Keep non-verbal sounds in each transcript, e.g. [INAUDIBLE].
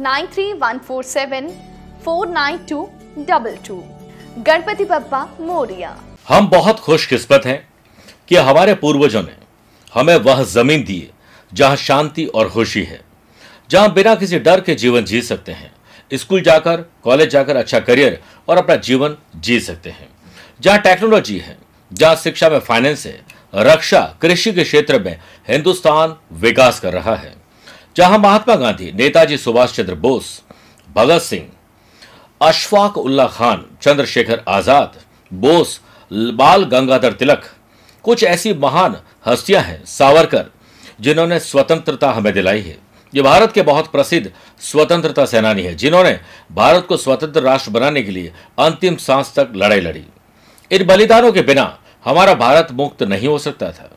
Nine three one four seven four nine two double two Ganpati Bappa Morya. हम बहुत खुशकिस्मत हैं कि हमारे पूर्वजों ने हमें वह ज़मीन दी जहाँ शांति और खुशी है, जहाँ बिना किसी डर के जीवन जी सकते हैं, स्कूल जाकर, कॉलेज जाकर अच्छा करियर और अपना जीवन जी सकते हैं, जहाँ टेक्नोलॉजी है, जहाँ शिक्षा में फाइनेंस है, रक्षा, कृषि के क्षेत्र में हिंदुस्तान विकास कर रहा है। जहाँ महात्मा गांधी, नेताजी सुभाष चंद्र बोस, भगत सिंह, अशफाक उल्ला खान, चंद्रशेखर आज़ाद, बोस, बाल गंगाधर तिलक, कुछ ऐसी महान हस्तियाँ हैं सावरकर, जिन्होंने स्वतंत्रता हमें दिलाई है। ये भारत के बहुत प्रसिद्ध स्वतंत्रता सेनानी है, जिन्होंने भारत को स्वतंत्र राष्ट्र बनाने के लिए अंतिम सांस तक लड़ाई लड़ी। इन बलिदानों के बिना हमारा भारत मुक्त नहीं हो सकता था।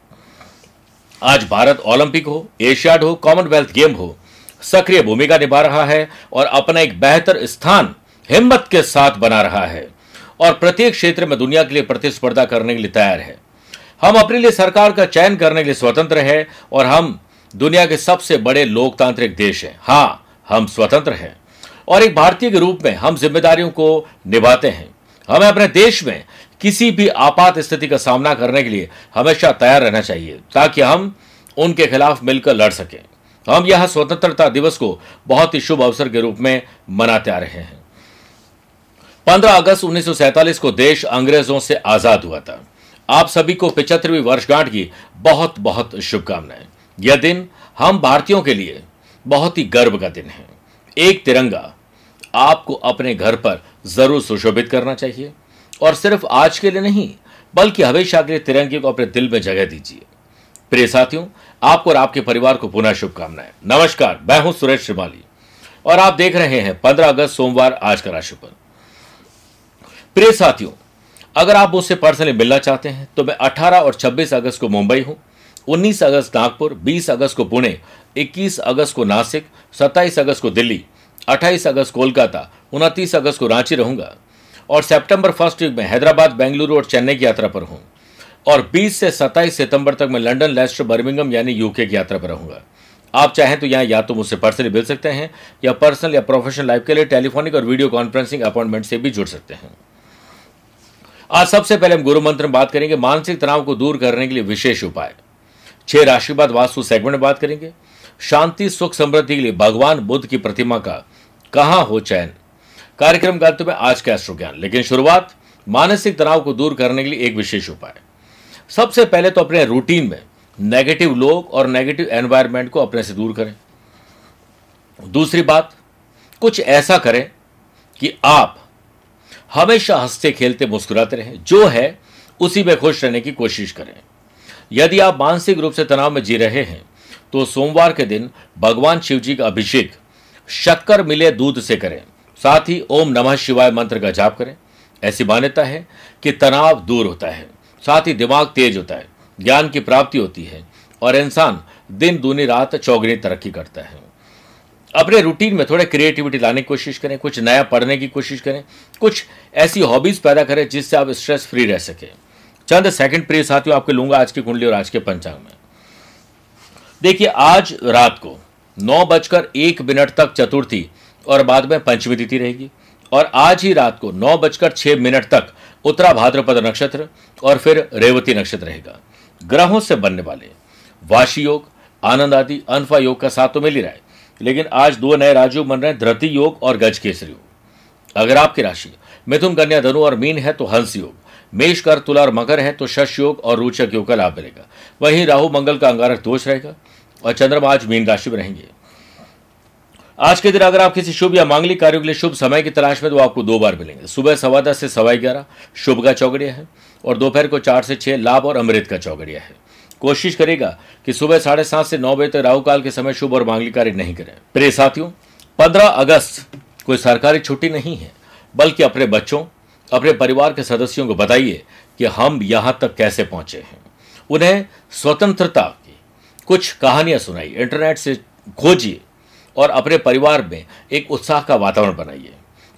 आज भारत ओलंपिक हो एशियाड हो, कॉमनवेल्थ गेम हो, सक्रिय भूमिका निभा रहा है और अपना एक बेहतर स्थान हिम्मत के साथ बना रहा है और प्रत्येक क्षेत्र में दुनिया के लिए प्रतिस्पर्धा करने के लिए तैयार है। हम अपने लिए सरकार का चयन करने के लिए स्वतंत्र है और हम दुनिया के सबसे बड़े लोकतांत्रिक देश हैं। हाँ हम स्वतंत्र हैं और एक भारतीय के रूप में हम जिम्मेदारियों को निभाते हैं। हमें अपने देश में किसी भी आपात स्थिति का सामना करने के लिए हमेशा तैयार रहना चाहिए, ताकि हम उनके खिलाफ मिलकर लड़ सकें। हम यह स्वतंत्रता दिवस को बहुत ही शुभ अवसर के रूप में मनाते आ रहे हैं। 15 अगस्त 1947 को देश अंग्रेज़ों से आज़ाद हुआ था। आप सभी को पिछहत्तरवीं वर्षगांठ की बहुत बहुत शुभकामनाएँ। यह दिन हम भारतीयों के लिए बहुत ही गर्व का दिन है। एक तिरंगा आपको अपने घर पर ज़रूर सुशोभित करना चाहिए। और सिर्फ़ आज के लिए नहीं, बल्कि हमेशा के लिए तिरंगे को अपने दिल में जगह दीजिए। प्रिय साथियों, आपको और आपके परिवार को पुनः शुभकामनाएँ। नमस्कार, मैं हूँ सुरेश श्रीमाली, और आप देख रहे हैं 15 अगस्त सोमवार, आज का राशिफल। प्रिय साथियों, अगर आप मुझसे पर्सनली मिलना चाहते हैं तो मैं 18 और 26 अगस्त को मुंबई हूँ 19 अगस्त नागपुर 20 अगस्त को पुणे 21 अगस्त को नासिक 27 अगस्त को दिल्ली 28 अगस्त कोलकाता 29 अगस्त को रांची रहूँगा। और सितंबर फ़र्स्ट वीक में हैदराबाद, बेंगलुरु और चेन्नई की यात्रा पर हूँ। और 20 से 27 सितंबर तक मैं लंदन, लेस्टर, बर्मिंगम यानी यूके की यात्रा पर रहूँगा। आप चाहें तो यहाँ या तो मुझसे पर्सनली मिल सकते हैं या पर्सनल या प्रोफेशनल लाइफ के लिए टेलीफोनिक और वीडियो कॉन्फ्रेंसिंग अपॉइंटमेंट से भी जुड़ सकते हैं। आज सबसे पहले हम गुरु मंत्र में बात करेंगे, मानसिक तनाव को दूर करने के लिए विशेष उपाय। छह राशि बाद वास्तु सेगमेंट में बात करेंगे। शांति, सुख, समृद्धि के लिए भगवान बुद्ध की प्रतिमा का कहाँ हो चयन? कार्यक्रम का अंत में आज का एस्ट्रो ज्ञान लेकिन शुरुआत मानसिक तनाव को दूर करने के लिए एक विशेष उपाय सबसे पहले तो अपने रूटीन में नेगेटिव लोग और नेगेटिव एनवायरमेंट को अपने से दूर करें। दूसरी बात, कुछ ऐसा करें कि आप हमेशा हँसते, खेलते, मुस्कुराते रहें। जो है, उसी में खुश रहने की कोशिश करें। यदि आप मानसिक रूप से तनाव में जी रहे हैं तो सोमवार के दिन भगवान शिव जी का अभिषेक शक्कर मिले दूध से करें। साथ ही ओम नमः शिवाय मंत्र का जाप करें। ऐसी मान्यता है कि तनाव दूर होता है, साथ ही दिमाग तेज होता है, ज्ञान की प्राप्ति होती है और इंसान दिन, दूनी, रात चौगनी तरक्की करता है। अपने रूटीन में थोड़े क्रिएटिविटी लाने की कोशिश करें, कुछ नया पढ़ने की कोशिश करें, कुछ ऐसी हॉबीज पैदा करें जिससे आप स्ट्रेस फ्री रह सके। चंद सेकंड प्रिय साथियों, आपके लूँगा आज की कुंडली और आज के पंचांग में। देखिए, आज रात को नौ बजकर एक मिनट तक चतुर्थी और बाद में पंचमी तिथि रहेगी। और आज ही रात को नौ बजकर छह मिनट तक उत्तरा भाद्रपद नक्षत्र और फिर रेवती नक्षत्र रहेगा। ग्रहों से बनने वाले वाशी योग, आनंद आदि, अनफा योग का साथ तो मिल ही रहा है, लेकिन आज दो नए राजयोग बन रहे हैं, धरती योग और गज केसरी योग। अगर आपकी राशि मिथुन, कन्या, धनु और मीन है तो हंस योग, मेष कर तुला और मकर है तो शश योग और रोचक योग का लाभ मिलेगा। वहीं राहु, मंगल का अंगारक दोष रहेगा और चंद्रमा आज मीन राशि में रहेंगे। आज के दिन अगर आप किसी शुभ या मांगलिक कार्यों के लिए शुभ समय की तलाश में तो आपको दो बार मिलेंगे। सुबह सवा दस से सवा ग्यारह, शुभ का चौगड़िया है, और दोपहर को चार से छह, लाभ और अमृत का चौगड़िया है। कोशिश करेगा कि सुबह साढ़े सात से नौ बजे तक राहु काल के समय शुभ और मांगलिक कार्य नहीं करें। प्रिय साथियों, पंद्रह अगस्त कोई सरकारी छुट्टी नहीं है, बल्कि अपने बच्चों, अपने परिवार के सदस्यों को बताइए कि हम यहाँ तक कैसे पहुँचे हैं। उन्हें स्वतंत्रता की कुछ कहानियाँ सुनाइए। इंटरनेट से खोजिए। और अपने परिवार में एक उत्साह का वातावरण बनाइए।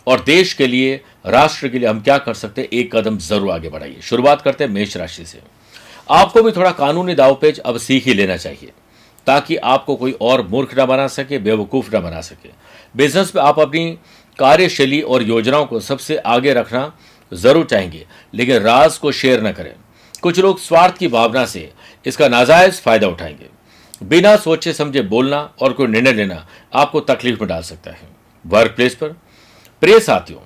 और देश के लिए, राष्ट्र के लिए हम क्या कर सकते हैं? एक कदम ज़रूर आगे बढ़ाइए। शुरुआत करते हैं मेष राशि से। आपको भी थोड़ा कानूनी दाव दावपेच अब सीख ही लेना चाहिए, ताकि आपको कोई और मूर्ख ना बना सके, बेवकूफ़ ना बना सके। बिज़नेस में आप अपनी कार्यशैली और योजनाओं को सबसे आगे रखना ज़रूर चाहेंगे, लेकिन राज को शेयर न करें। कुछ लोग स्वार्थ की भावना से इसका नाजायज फ़ायदा उठाएँगे। बिना सोचे समझे बोलना और कोई निर्णय लेना आपको तकलीफ़ में डाल सकता है। वर्क प्लेस पर। प्रिय साथियों,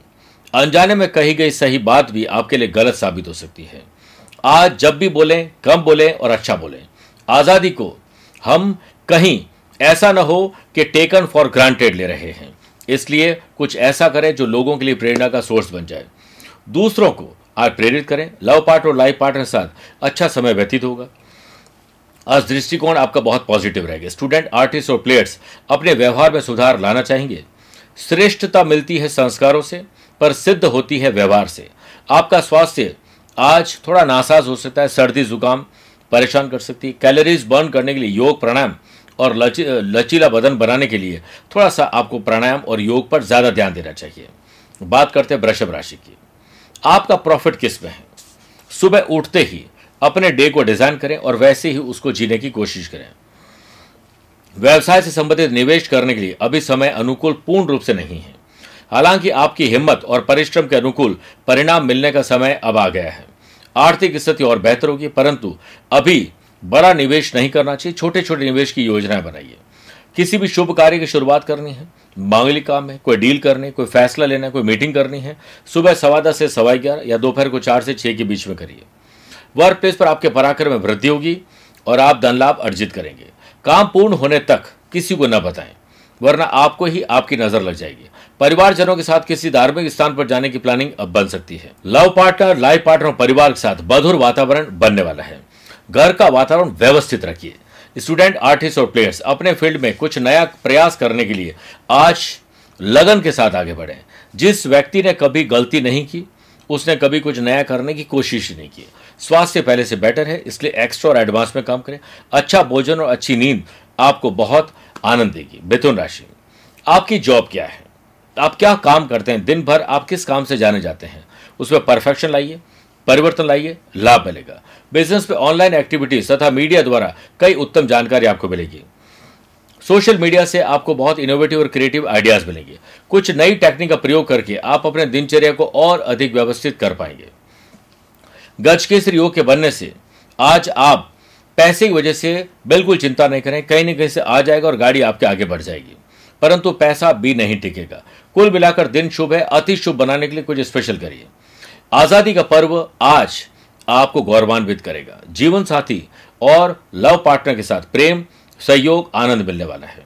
अनजाने में कही गई सही बात भी आपके लिए गलत साबित हो सकती है। आज जब भी बोलें, कम बोलें और अच्छा बोलें। आज़ादी को हम कहीं ऐसा ना हो कि टेकन फॉर ग्रांटेड ले रहे हैं। इसलिए कुछ ऐसा करें जो लोगों के लिए प्रेरणा का सोर्स बन जाए। दूसरों को आज प्रेरित करें। लव पार्ट और लाइफ पार्टनर साथ अच्छा समय व्यतीत होगा। आज दृष्टिकोण आपका बहुत पॉजिटिव रहेगा स्टूडेंट आर्टिस्ट और प्लेयर्स अपने व्यवहार में सुधार लाना चाहेंगे। श्रेष्ठता मिलती है संस्कारों से, पर सिद्ध होती है व्यवहार से। आपका स्वास्थ्य आज थोड़ा नासाज हो सकता है, सर्दी, जुकाम, परेशान कर सकती है। कैलोरीज बर्न करने के लिए योग प्राणायाम और लची, लचीला बदन बनाने के लिए थोड़ा सा आपको प्राणायाम और योग पर ज़्यादा ध्यान देना चाहिए। बात करते हैं वृषभ राशि की। आपका प्रॉफिट किसमें है? सुबह उठते ही अपने डे को डिज़ाइन करें और वैसे ही उसको जीने की कोशिश करें। व्यवसाय से संबंधित निवेश करने के लिए अभी समय अनुकूल पूर्ण रूप से नहीं है। हालाँकि आपकी हिम्मत और परिश्रम के अनुकूल परिणाम मिलने का समय अब आ गया है। आर्थिक स्थिति और बेहतर होगी, परंतु अभी बड़ा निवेश नहीं करना चाहिए। छोटे छोटे निवेश की योजनाएँ बनाइए। किसी भी शुभ कार्य की शुरुआत करनी है। मांगलिक काम है, कोई डील करनी कोई फैसला लेना है, कोई मीटिंग करनी है। सुबह सवा दस से सवा ग्यारह या दोपहर को चार से छह के बीच में करिए। वर्क प्लेस पर आपके पराक्रम में वृद्धि होगी और आप धन लाभ अर्जित करेंगे। काम पूर्ण होने तक किसी को न बताएँ, वरना आपको ही आपकी नज़र लग जाएगी। परिवारजनों के साथ किसी धार्मिक स्थान पर जाने की प्लानिंग अब बन सकती है। लव पार्टनर लाइफ पार्टनर और परिवार के साथ मधुर वातावरण बनने वाला है। घर का वातावरण व्यवस्थित रखिए। स्टूडेंट आर्टिस्ट और प्लेयर्स अपने फ़ील्ड में कुछ नया प्रयास करने के लिए आज लगन के साथ आगे बढ़े। जिस व्यक्ति ने कभी गलती नहीं की, उसने कभी कुछ नया करने की कोशिश नहीं की। स्वास्थ्य पहले से बेटर है, इसलिए एक्स्ट्रा और एडवांस में काम करें। अच्छा भोजन और अच्छी नींद आपको बहुत आनंद देगी। मिथुन राशि, आपकी जॉब क्या है? आप क्या काम करते हैं? दिन भर आप किस काम से जाने जाते हैं? उसमें परफेक्शन लाइए, परिवर्तन लाइए, लाभ मिलेगा। बिज़नेस में ऑनलाइन एक्टिविटीज़ तथा मीडिया द्वारा कई उत्तम जानकारी आपको मिलेगी। सोशल मीडिया से आपको बहुत इनोवेटिव और क्रिएटिव आइडियाज़ मिलेंगे। कुछ नई टेक्निक का प्रयोग करके आप अपने दिनचर्या को और अधिक व्यवस्थित कर पाएँगे। गज केसरी योग के बनने से आज आप पैसे की वजह से बिल्कुल चिंता नहीं करें, कहीं ना कहीं से आ जाएगा और गाड़ी आपके आगे बढ़ जाएगी। परंतु पैसा भी नहीं टिकेगा। कुल मिलाकर दिन शुभ है, अति शुभ बनाने के लिए कुछ स्पेशल करिए। आज़ादी का पर्व आज आपको गौरवान्वित करेगा। जीवन साथी और लव पार्टनर के साथ प्रेम, सहयोग, आनंद मिलने वाला है।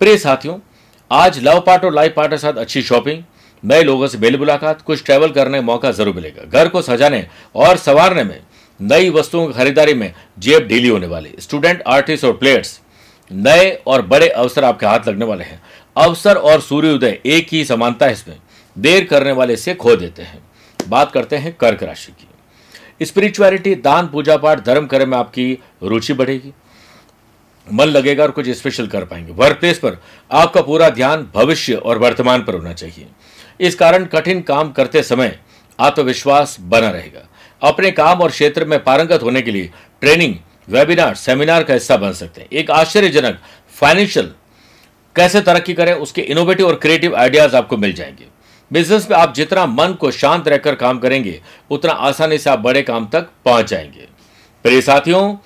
प्रिय साथियों, आज लव पार्ट और लाइफ पार्टनर साथ अच्छी शॉपिंग नए लोगों से बेल मुलाकात, कुछ ट्रैवल करने का मौका ज़रूर मिलेगा। घर को सजाने और संवारने में नई वस्तुओं की खरीदारी में जेब ढीली होने वाली। स्टूडेंट आर्टिस्ट और प्लेयर्स नए और बड़े अवसर आपके हाथ लगने वाले हैं। अवसर और सूर्योदय एक ही समानता है इसमें। देर करने वाले से खो देते हैं। बात करते हैं कर्क राशि की। स्पिरिचुअलिटी दान, पूजा पाठ, धर्म कर्म में आपकी रुचि बढ़ेगी। मन लगेगा और कुछ स्पेशल कर पाएँगे। वर्क प्लेस पर आपका पूरा ध्यान भविष्य और वर्तमान पर होना चाहिए। इस कारण कठिन काम करते समय आत्मविश्वास बना रहेगा। अपने काम और क्षेत्र में पारंगत होने के लिए ट्रेनिंग, वेबिनार, सेमिनार का हिस्सा बन सकते हैं। एक आश्चर्यजनक फाइनेंशियल कैसे तरक्की करें, उसके इनोवेटिव और क्रिएटिव आइडियाज़ आपको मिल जाएँगे। बिज़नेस में आप जितना मन को शांत रहकर काम करेंगे, उतना आसानी से आप बड़े काम तक पहुँच जाएँगे। प्रिय साथियों,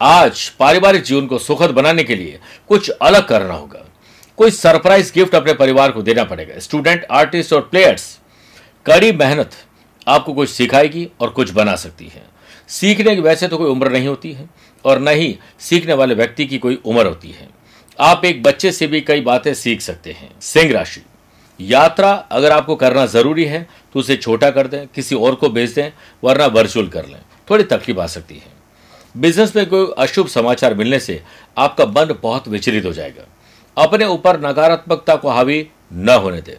आज पारिवारिक जीवन को सुखद बनाने के लिए कुछ अलग करना होगा। कोई सरप्राइज़ गिफ्ट अपने परिवार को देना पड़ेगा। स्टूडेंट, आर्टिस्ट और प्लेयर्स, कड़ी मेहनत आपको कुछ सिखाएगी और कुछ बना सकती है। सीखने की वैसे तो कोई उम्र नहीं होती है और न ही सीखने वाले व्यक्ति की कोई उम्र होती है। आप एक बच्चे से भी कई बातें सीख सकते हैं। सिंह राशि। यात्रा अगर आपको करना ज़रूरी है तो उसे छोटा कर दें, किसी और को भेज दें, वरना वर्चुअल कर लें। थोड़ी तकलीफ़ आ सकती है। बिज़नेस में कोई अशुभ समाचार मिलने से आपका मन बहुत विचलित हो जाएगा। अपने ऊपर नकारात्मकता को हावी न होने दें।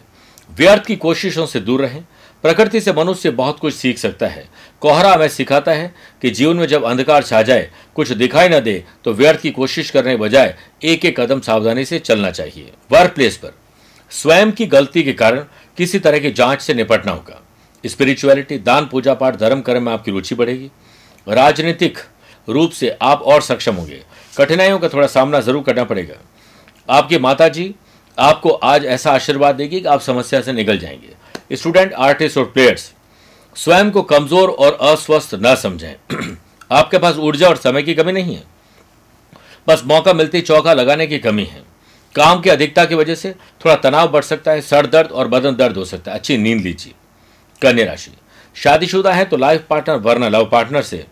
व्यर्थ की कोशिशों से दूर रहें। प्रकृति से मनुष्य बहुत कुछ सीख सकता है। कोहरा हमें सिखाता है कि जीवन में जब अंधकार छा जाए, कुछ दिखाई न दे तो व्यर्थ की कोशिश करने बजाय एक एक कदम सावधानी से चलना चाहिए। वर्क प्लेस पर। स्वयं की गलती के कारण किसी तरह की जाँच से निपटना होगा। स्पिरिचुअलिटी दान, पूजा पाठ, धर्म, कर्म में आपकी रुचि बढ़ेगी। राजनीतिक रूप से आप और सक्षम होंगे। कठिनाइयों का थोड़ा सामना ज़रूर करना पड़ेगा। आपकी माता जी आपको आज ऐसा आशीर्वाद देगी कि आप समस्या से निकल जाएँगे। स्टूडेंट आर्टिस्ट और प्लेयर्स स्वयं को कमज़ोर और अस्वस्थ न समझें। [CLEARS THROAT] आपके पास ऊर्जा और समय की कमी नहीं है। बस मौका मिलती चौका लगाने की कमी है। काम की अधिकता की वजह से थोड़ा तनाव बढ़ सकता है, सर दर्द और बदन दर्द हो सकता है। अच्छी नींद लीजिए। कन्या राशि, शादीशुदा है तो लाइफ पार्टनर वरना लव पार्टनर से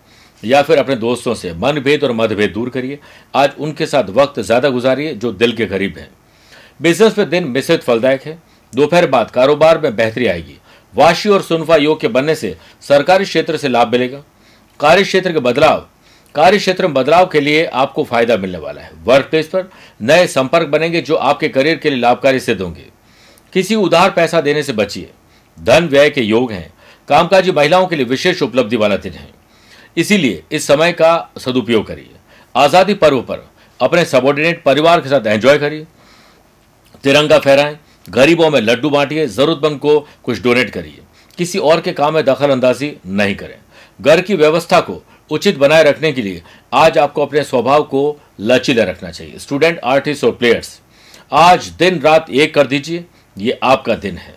या फिर अपने दोस्तों से मनभेद और मतभेद दूर करिए। आज उनके साथ वक्त ज़्यादा गुजारिए जो दिल के करीब है। बिज़नेस में दिन मिश्रित फलदायक है। दोपहर बाद कारोबार में बेहतरी आएगी। वाशी और सुनफा योग के बनने से सरकारी क्षेत्र से लाभ मिलेगा। कार्य क्षेत्र के बदलाव कार्य क्षेत्र में बदलाव के लिए आपको फ़ायदा मिलने वाला है। वर्क प्लेस पर नए संपर्क बनेंगे जो आपके करियर के लिए लाभकारी सिद्ध होंगे। किसी उधार पैसा देने से बचिए। धन व्यय के योग हैं। कामकाजी महिलाओं के लिए विशेष उपलब्धि वाला दिन है। इसीलिए इस समय का सदुपयोग करिए। आज़ादी पर्व पर अपने सबॉर्डिनेट परिवार के साथ एंजॉय करिए। तिरंगा फहराएँ, गरीबों में लड्डू बांटिए, जरूरतमंद को कुछ डोनेट करिए। किसी और के काम में दखल अंदाजी नहीं करें। घर की व्यवस्था को उचित बनाए रखने के लिए आज आपको अपने स्वभाव को लचीला रखना चाहिए। स्टूडेंट आर्टिस्ट और प्लेयर्स आज दिन रात एक कर दीजिए। ये आपका दिन है।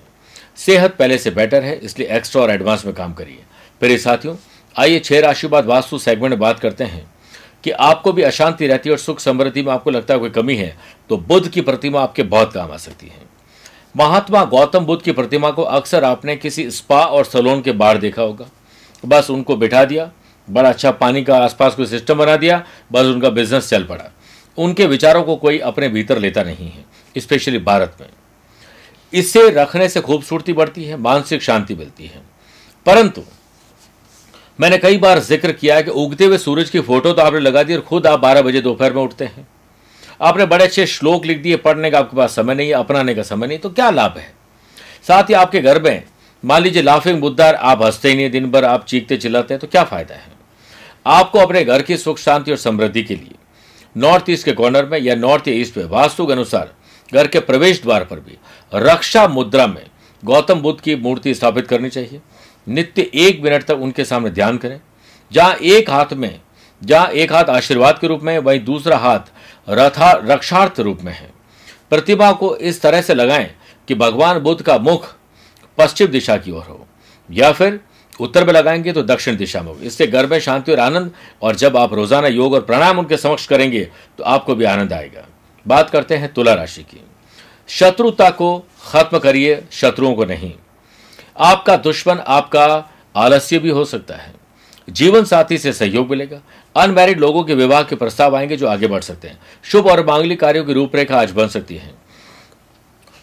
सेहत पहले से बेटर है, इसलिए एक्स्ट्रा और एडवांस में काम करिए। मेरे साथियों आइए छह राशि बाद वास्तु सेगमेंट में बात करते हैं कि आपको भी अशांति रहती है और सुख समृद्धि में आपको लगता है कोई कमी है तो बुद्ध की प्रतिमा आपके बहुत काम आ सकती है। महात्मा गौतम बुद्ध की प्रतिमा को अक्सर आपने किसी स्पा और सलोन के बाहर देखा होगा। बस उनको बिठा दिया, बड़ा अच्छा पानी का आसपास कोई सिस्टम बना दिया, बस उनका बिज़नेस चल पड़ा। उनके विचारों को कोई अपने भीतर लेता नहीं है स्पेशली भारत में। इससे रखने से खूबसूरती बढ़ती है, मानसिक शांति मिलती है। परंतु मैंने कई बार ज़िक्र किया है कि उगते हुए सूरज की फ़ोटो तो आपने लगा दी और खुद आप बारह बजे दोपहर में उठते हैं। आपने बड़े अच्छे श्लोक लिख दिए, पढ़ने का आपके पास समय नहीं है, अपनाने का समय नहीं तो क्या लाभ है? साथ ही आपके घर में, मान लीजिए लाफिंग बुद्धार, आप हँसते ही नहीं दिन भर आप चीखते चिल्लाते हैं तो क्या फ़ायदा है? आपको अपने घर की सुख, शांति और समृद्धि के लिए, नॉर्थ ईस्ट के कॉर्नर में या नॉर्थ ईस्ट में वास्तु के अनुसार घर के प्रवेश द्वार पर भी रक्षा मुद्रा में गौतम बुद्ध की मूर्ति स्थापित करनी चाहिए। नित्य एक मिनट तक उनके सामने ध्यान करें। जहाँ एक हाथ में जहाँ एक हाथ आशीर्वाद के रूप में, वहीं दूसरा हाथ रथा रक्षार्थ रूप में है। प्रतिभा को इस तरह से लगाएँ कि भगवान बुद्ध का मुख पश्चिम दिशा की ओर हो। या फिर उत्तर में लगाएँगे तो दक्षिण दिशा में हो। इससे घर में शांति और आनंद, और जब आप रोज़ाना योग और प्राणायाम उनके समक्ष करेंगे तो आपको भी आनंद आएगा। बात करते हैं तुला राशि की। शत्रुता को खत्म करिए, शत्रुओं को नहीं। आपका दुश्मन आपका आलस्य भी हो सकता है। जीवन साथी से सहयोग मिलेगा। अनमैरिड लोगों के विवाह के प्रस्ताव आएँगे जो आगे बढ़ सकते हैं। शुभ और मांगलिक कार्यों की रूपरेखा आज बन सकती है।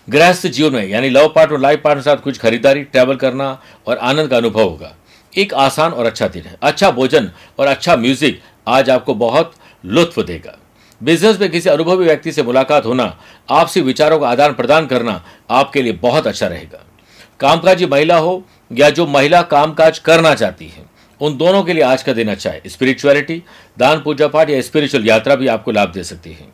गृहस्थ जीवन में, यानी लव पार्ट और लाइफ पार्ट के साथ कुछ खरीदारी ट्रैवल करना और आनंद का अनुभव होगा। एक आसान और अच्छा दिन है। अच्छा भोजन और अच्छा म्यूज़िक आज आपको बहुत लुत्फ देगा। बिज़नेस में किसी अनुभवी व्यक्ति से मुलाकात होना, आपसी विचारों का आदान प्रदान करना आपके लिए बहुत अच्छा रहेगा। कामकाजी महिला हो या जो महिला कामकाज करना चाहती है, उन दोनों के लिए आज का दिन अच्छा है। स्पिरिचुअलिटी दान, पूजा पाठ या स्पिरिचुअल यात्रा भी आपको लाभ दे सकती है।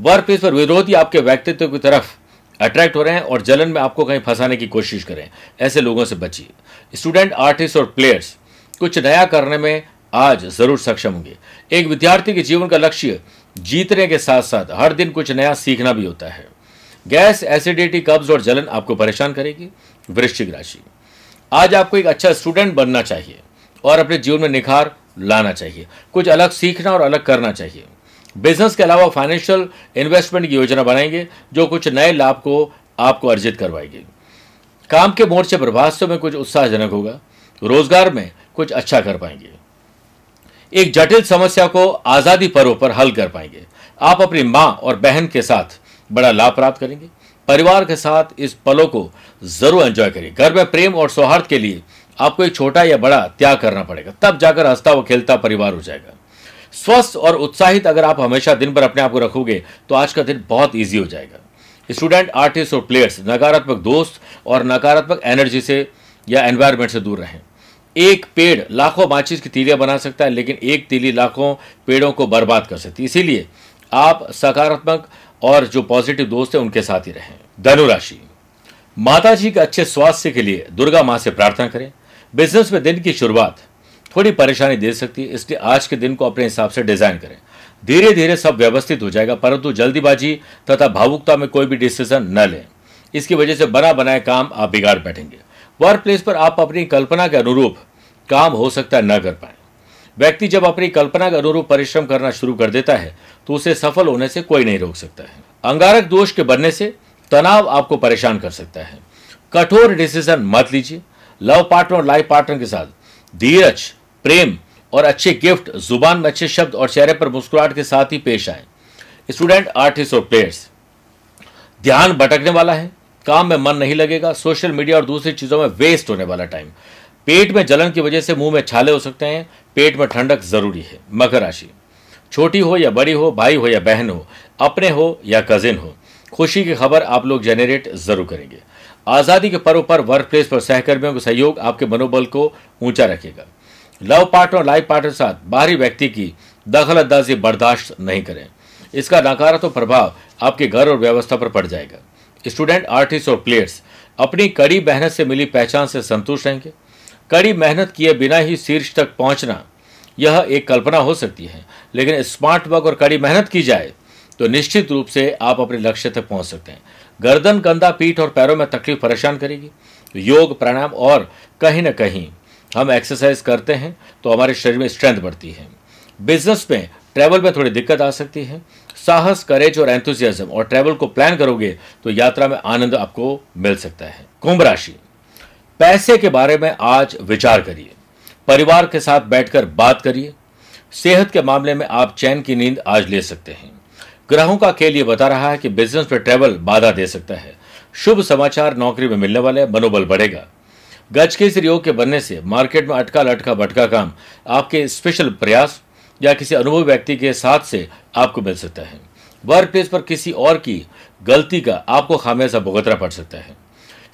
वर्क प्लेस पर विरोधी आपके व्यक्तित्व की तरफ़ अट्रैक्ट हो रहे हैं और जलन में आपको कहीं फंसाने की कोशिश करें। ऐसे लोगों से बचिए। स्टूडेंट आर्टिस्ट और प्लेयर्स कुछ नया करने में आज ज़रूर सक्षम होंगे। एक विद्यार्थी के जीवन का लक्ष्य जीतने के साथ साथ हर दिन कुछ नया सीखना भी होता है। गैस, एसिडिटी, कब्ज और जलन आपको परेशान करेगी, वृश्चिक राशि। आज आपको एक अच्छा स्टूडेंट बनना चाहिए और अपने जीवन में निखार लाना चाहिए। कुछ अलग सीखना और अलग करना चाहिए। बिज़नेस के अलावा फाइनेंशियल इन्वेस्टमेंट की योजना बनाएँगे, जो कुछ नए लाभ को आपको अर्जित करवाएगी। काम के मोर्चे पर वास्तव में कुछ उत्साहजनक होगा। रोज़गार में कुछ अच्छा कर पाएँगे। एक जटिल समस्या को आज़ादी पर्व पर हल कर पाएँगे। आप अपनी माँ और बहन के साथ बड़ा लाभ प्राप्त करेंगे। परिवार के साथ इस पलों को ज़रूर एंजॉय करिए। घर में प्रेम और सौहार्द के लिए आपको एक छोटा या बड़ा त्याग करना पड़ेगा। तब जाकर हंसता व खेलता परिवार हो जाएगा। स्वस्थ और उत्साहित अगर आप हमेशा दिन भर अपने आप को रखोगे तो आज का दिन बहुत ईजी हो जाएगा। स्टूडेंट आर्टिस्ट और प्लेयर्स नकारात्मक दोस्त और नकारात्मक एनर्जी से या एनवायरमेंट से दूर रहें। एक पेड़ लाखों माचिस की तीलियाँ बना सकता है, लेकिन एक तीली लाखों पेड़ों को बर्बाद कर सकती है। इसीलिए आप सकारात्मक और जो पॉजिटिव दोस्त हैं, उनके साथ ही रहें। धनुराशि माता जी के अच्छे स्वास्थ्य के लिए दुर्गा माँ से प्रार्थना करें। बिज़नेस में दिन की शुरुआत थोड़ी परेशानी दे सकती है, इसलिए आज के दिन को अपने हिसाब से डिज़ाइन करें। धीरे धीरे सब व्यवस्थित हो जाएगा, परंतु जल्दीबाजी तथा भावुकता में कोई भी डिसीज़न न लें। इसकी वजह से बना बनाए काम आप बिगाड़ बैठेंगे। वर्क प्लेस पर आप अपनी कल्पना के अनुरूप काम हो सकता है, न कर पाए। व्यक्ति जब अपनी कल्पना के अनुरूप परिश्रम करना शुरू कर देता है तो उसे सफल होने से कोई नहीं रोक सकता है। अंगारक दोष के बनने से तनाव आपको परेशान कर सकता है। कठोर डिसीज़न मत लीजिए। लव पार्टनर और लाइफ पार्टनर के साथ धीरज, प्रेम और अच्छे गिफ्ट, ज़ुबान में अच्छे शब्द और चेहरे पर मुस्कुराहट के साथ ही पेश आए। स्टूडेंट, आर्टिस्ट और प्लेयर्स, ध्यान भटकने वाला है, काम में मन नहीं लगेगा, सोशल मीडिया और दूसरी चीज़ों में वेस्ट होने वाला टाइम पेट में जलन की वजह से मुँह में छाले हो सकते हैं, पेट में ठंडक ज़रूरी है, मकर राशि। छोटी हो या बड़ी हो, भाई हो या बहन हो, अपने हो या कजिन हो, खुशी की खबर आप लोग जनरेट ज़रूर करेंगे। आज़ादी के पर्व पर वर्क प्लेस पर सहकर्मियों का सहयोग आपके मनोबल को ऊँचा रखेगा। लव पार्टनर और लाइफ पार्टनर के साथ बाहरी व्यक्ति की दखल अंदाजी बर्दाश्त नहीं करें। इसका नकारात्मक प्रभाव आपके घर और व्यवस्था पर पड़ जाएगा। स्टूडेंट आर्टिस्ट और प्लेयर्स अपनी कड़ी मेहनत से मिली पहचान से संतुष्ट रहेंगे। कड़ी मेहनत किए बिना ही शीर्ष तक पहुँचना, यह एक कल्पना हो सकती है। लेकिन स्मार्ट वर्क और कड़ी मेहनत की जाए तो निश्चित रूप से आप अपने लक्ष्य तक पहुँच सकते हैं। गर्दन, कंधा, पीठ और पैरों में तकलीफ़ परेशान करेगी। योग, प्राणायाम और कहीं ना कहीं हम एक्सरसाइज करते हैं तो हमारे शरीर में स्ट्रेंथ बढ़ती है। बिज़नेस में ट्रैवल में थोड़ी दिक्कत आ सकती है। साहस करेज और एंथुजियाज्म और ट्रैवल को प्लान करोगे तो यात्रा में आनंद आपको मिल सकता है। कुंभ राशि। पैसे के बारे में आज विचार करिए। परिवार के साथ बैठकर बात करिए। सेहत के मामले में आप चैन की नींद आज ले सकते हैं। ग्रहों का खेल ये बता रहा है कि बिज़नेस में ट्रैवल बाधा दे सकता है। शुभ समाचार, नौकरी में मिलने वाले, मनोबल बढ़ेगा। गज के योग के बनने से मार्केट में अटका लटका भटका काम आपके स्पेशल प्रयास या किसी अनुभवी व्यक्ति के साथ से आपको मिल सकता है। वर्क प्लेस पर किसी और की गलती का आपको खामियाजा भुगतना पड़ सकता है।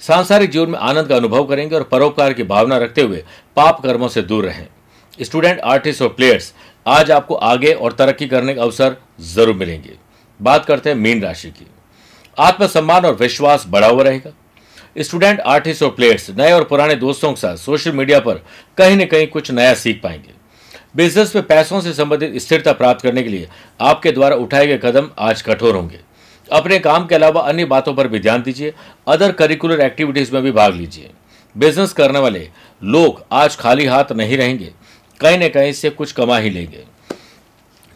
सांसारिक जीवन में आनंद का अनुभव करेंगे और परोपकार की भावना रखते हुए पाप कर्मों से दूर रहें। स्टूडेंट, आर्टिस्ट और प्लेयर्स, आज आपको आगे और तरक्की करने का अवसर ज़रूर मिलेंगे। बात करते हैं मीन राशि की। आत्मसम्मान और विश्वास बढ़ा हुआ रहेगा। स्टूडेंट, आर्टिस्ट और प्लेयर्स, नए और पुराने दोस्तों के साथ सोशल मीडिया पर कहीं न कहीं कुछ नया सीख पाएँगे। बिज़नेस में पैसों से संबंधित स्थिरता प्राप्त करने के लिए आपके द्वारा उठाए गए कदम आज कठोर होंगे। अपने काम के अलावा अन्य बातों पर भी ध्यान दीजिए। अदर करिकुलर एक्टिविटीज़ में भी भाग लीजिए। बिज़नेस करने वाले लोग आज खाली हाथ नहीं रहेंगे। कहीं न कहीं से कुछ कमा ही लेंगे।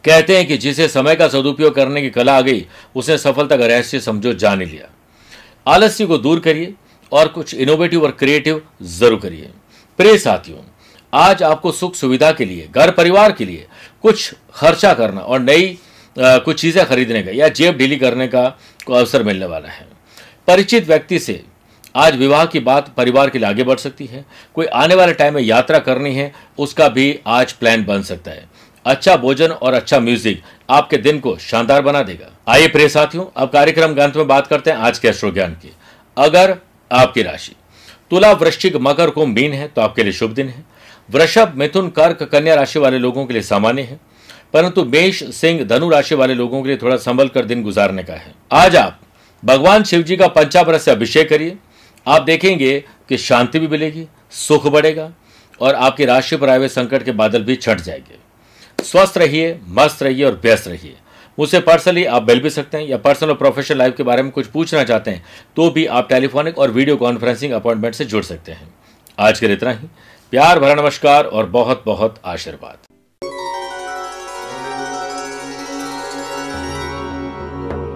कहते हैं कि जिसे समय का सदुपयोग करने की कला आ गई उसने सफलता का रहस्य समझो, जान लिया। आलस्य को दूर करिए और कुछ इनोवेटिव और क्रिएटिव ज़रूर करिए। प्रिय साथियों, आज आपको सुख सुविधा के लिए घर परिवार के लिए कुछ खर्चा करना और नई कुछ चीज़ें खरीदने का या जेब ढीली करने का को अवसर मिलने वाला है। परिचित व्यक्ति से आज विवाह की बात परिवार के लिए आगे बढ़ सकती है। कोई आने वाले टाइम में यात्रा करनी है, उसका भी आज प्लान बन सकता है। अच्छा भोजन और अच्छा म्यूज़िक आपके दिन को शानदार बना देगा। आइए प्रिय साथियों, अब कार्यक्रम ग्रंथ में बात करते हैं आज के अश्रो ज्ञान की। अगर आपकी राशि, तुला वृश्चिक मकर को मीन है तो आपके लिए शुभ दिन है। वृषभ मिथुन कर्क कन्या राशि वाले लोगों के लिए सामान्य है। परंतु मेष सिंह धनु राशि वाले लोगों के लिए थोड़ा संभल कर दिन गुजारने का है। आज आप भगवान शिव जी का पंचामृत से अभिषेक करिए। आप देखेंगे कि शांति भी मिलेगी, सुख बढ़ेगा और आपकी राशि पर आए हुए संकट के बादल भी छट जाएँगे। स्वस्थ रहिए, मस्त रहिए और व्यस्त रहिए। मुझसे पर्सनली आप मिल भी सकते हैं या पर्सनल और प्रोफेशनल लाइफ के बारे में कुछ पूछना चाहते हैं तो भी आप टेलीफोनिक और वीडियो कॉन्फ्रेंसिंग अपॉइंटमेंट से जुड़ सकते हैं। आज के लिए इतना ही। प्यार भरा नमस्कार और बहुत बहुत आशीर्वाद।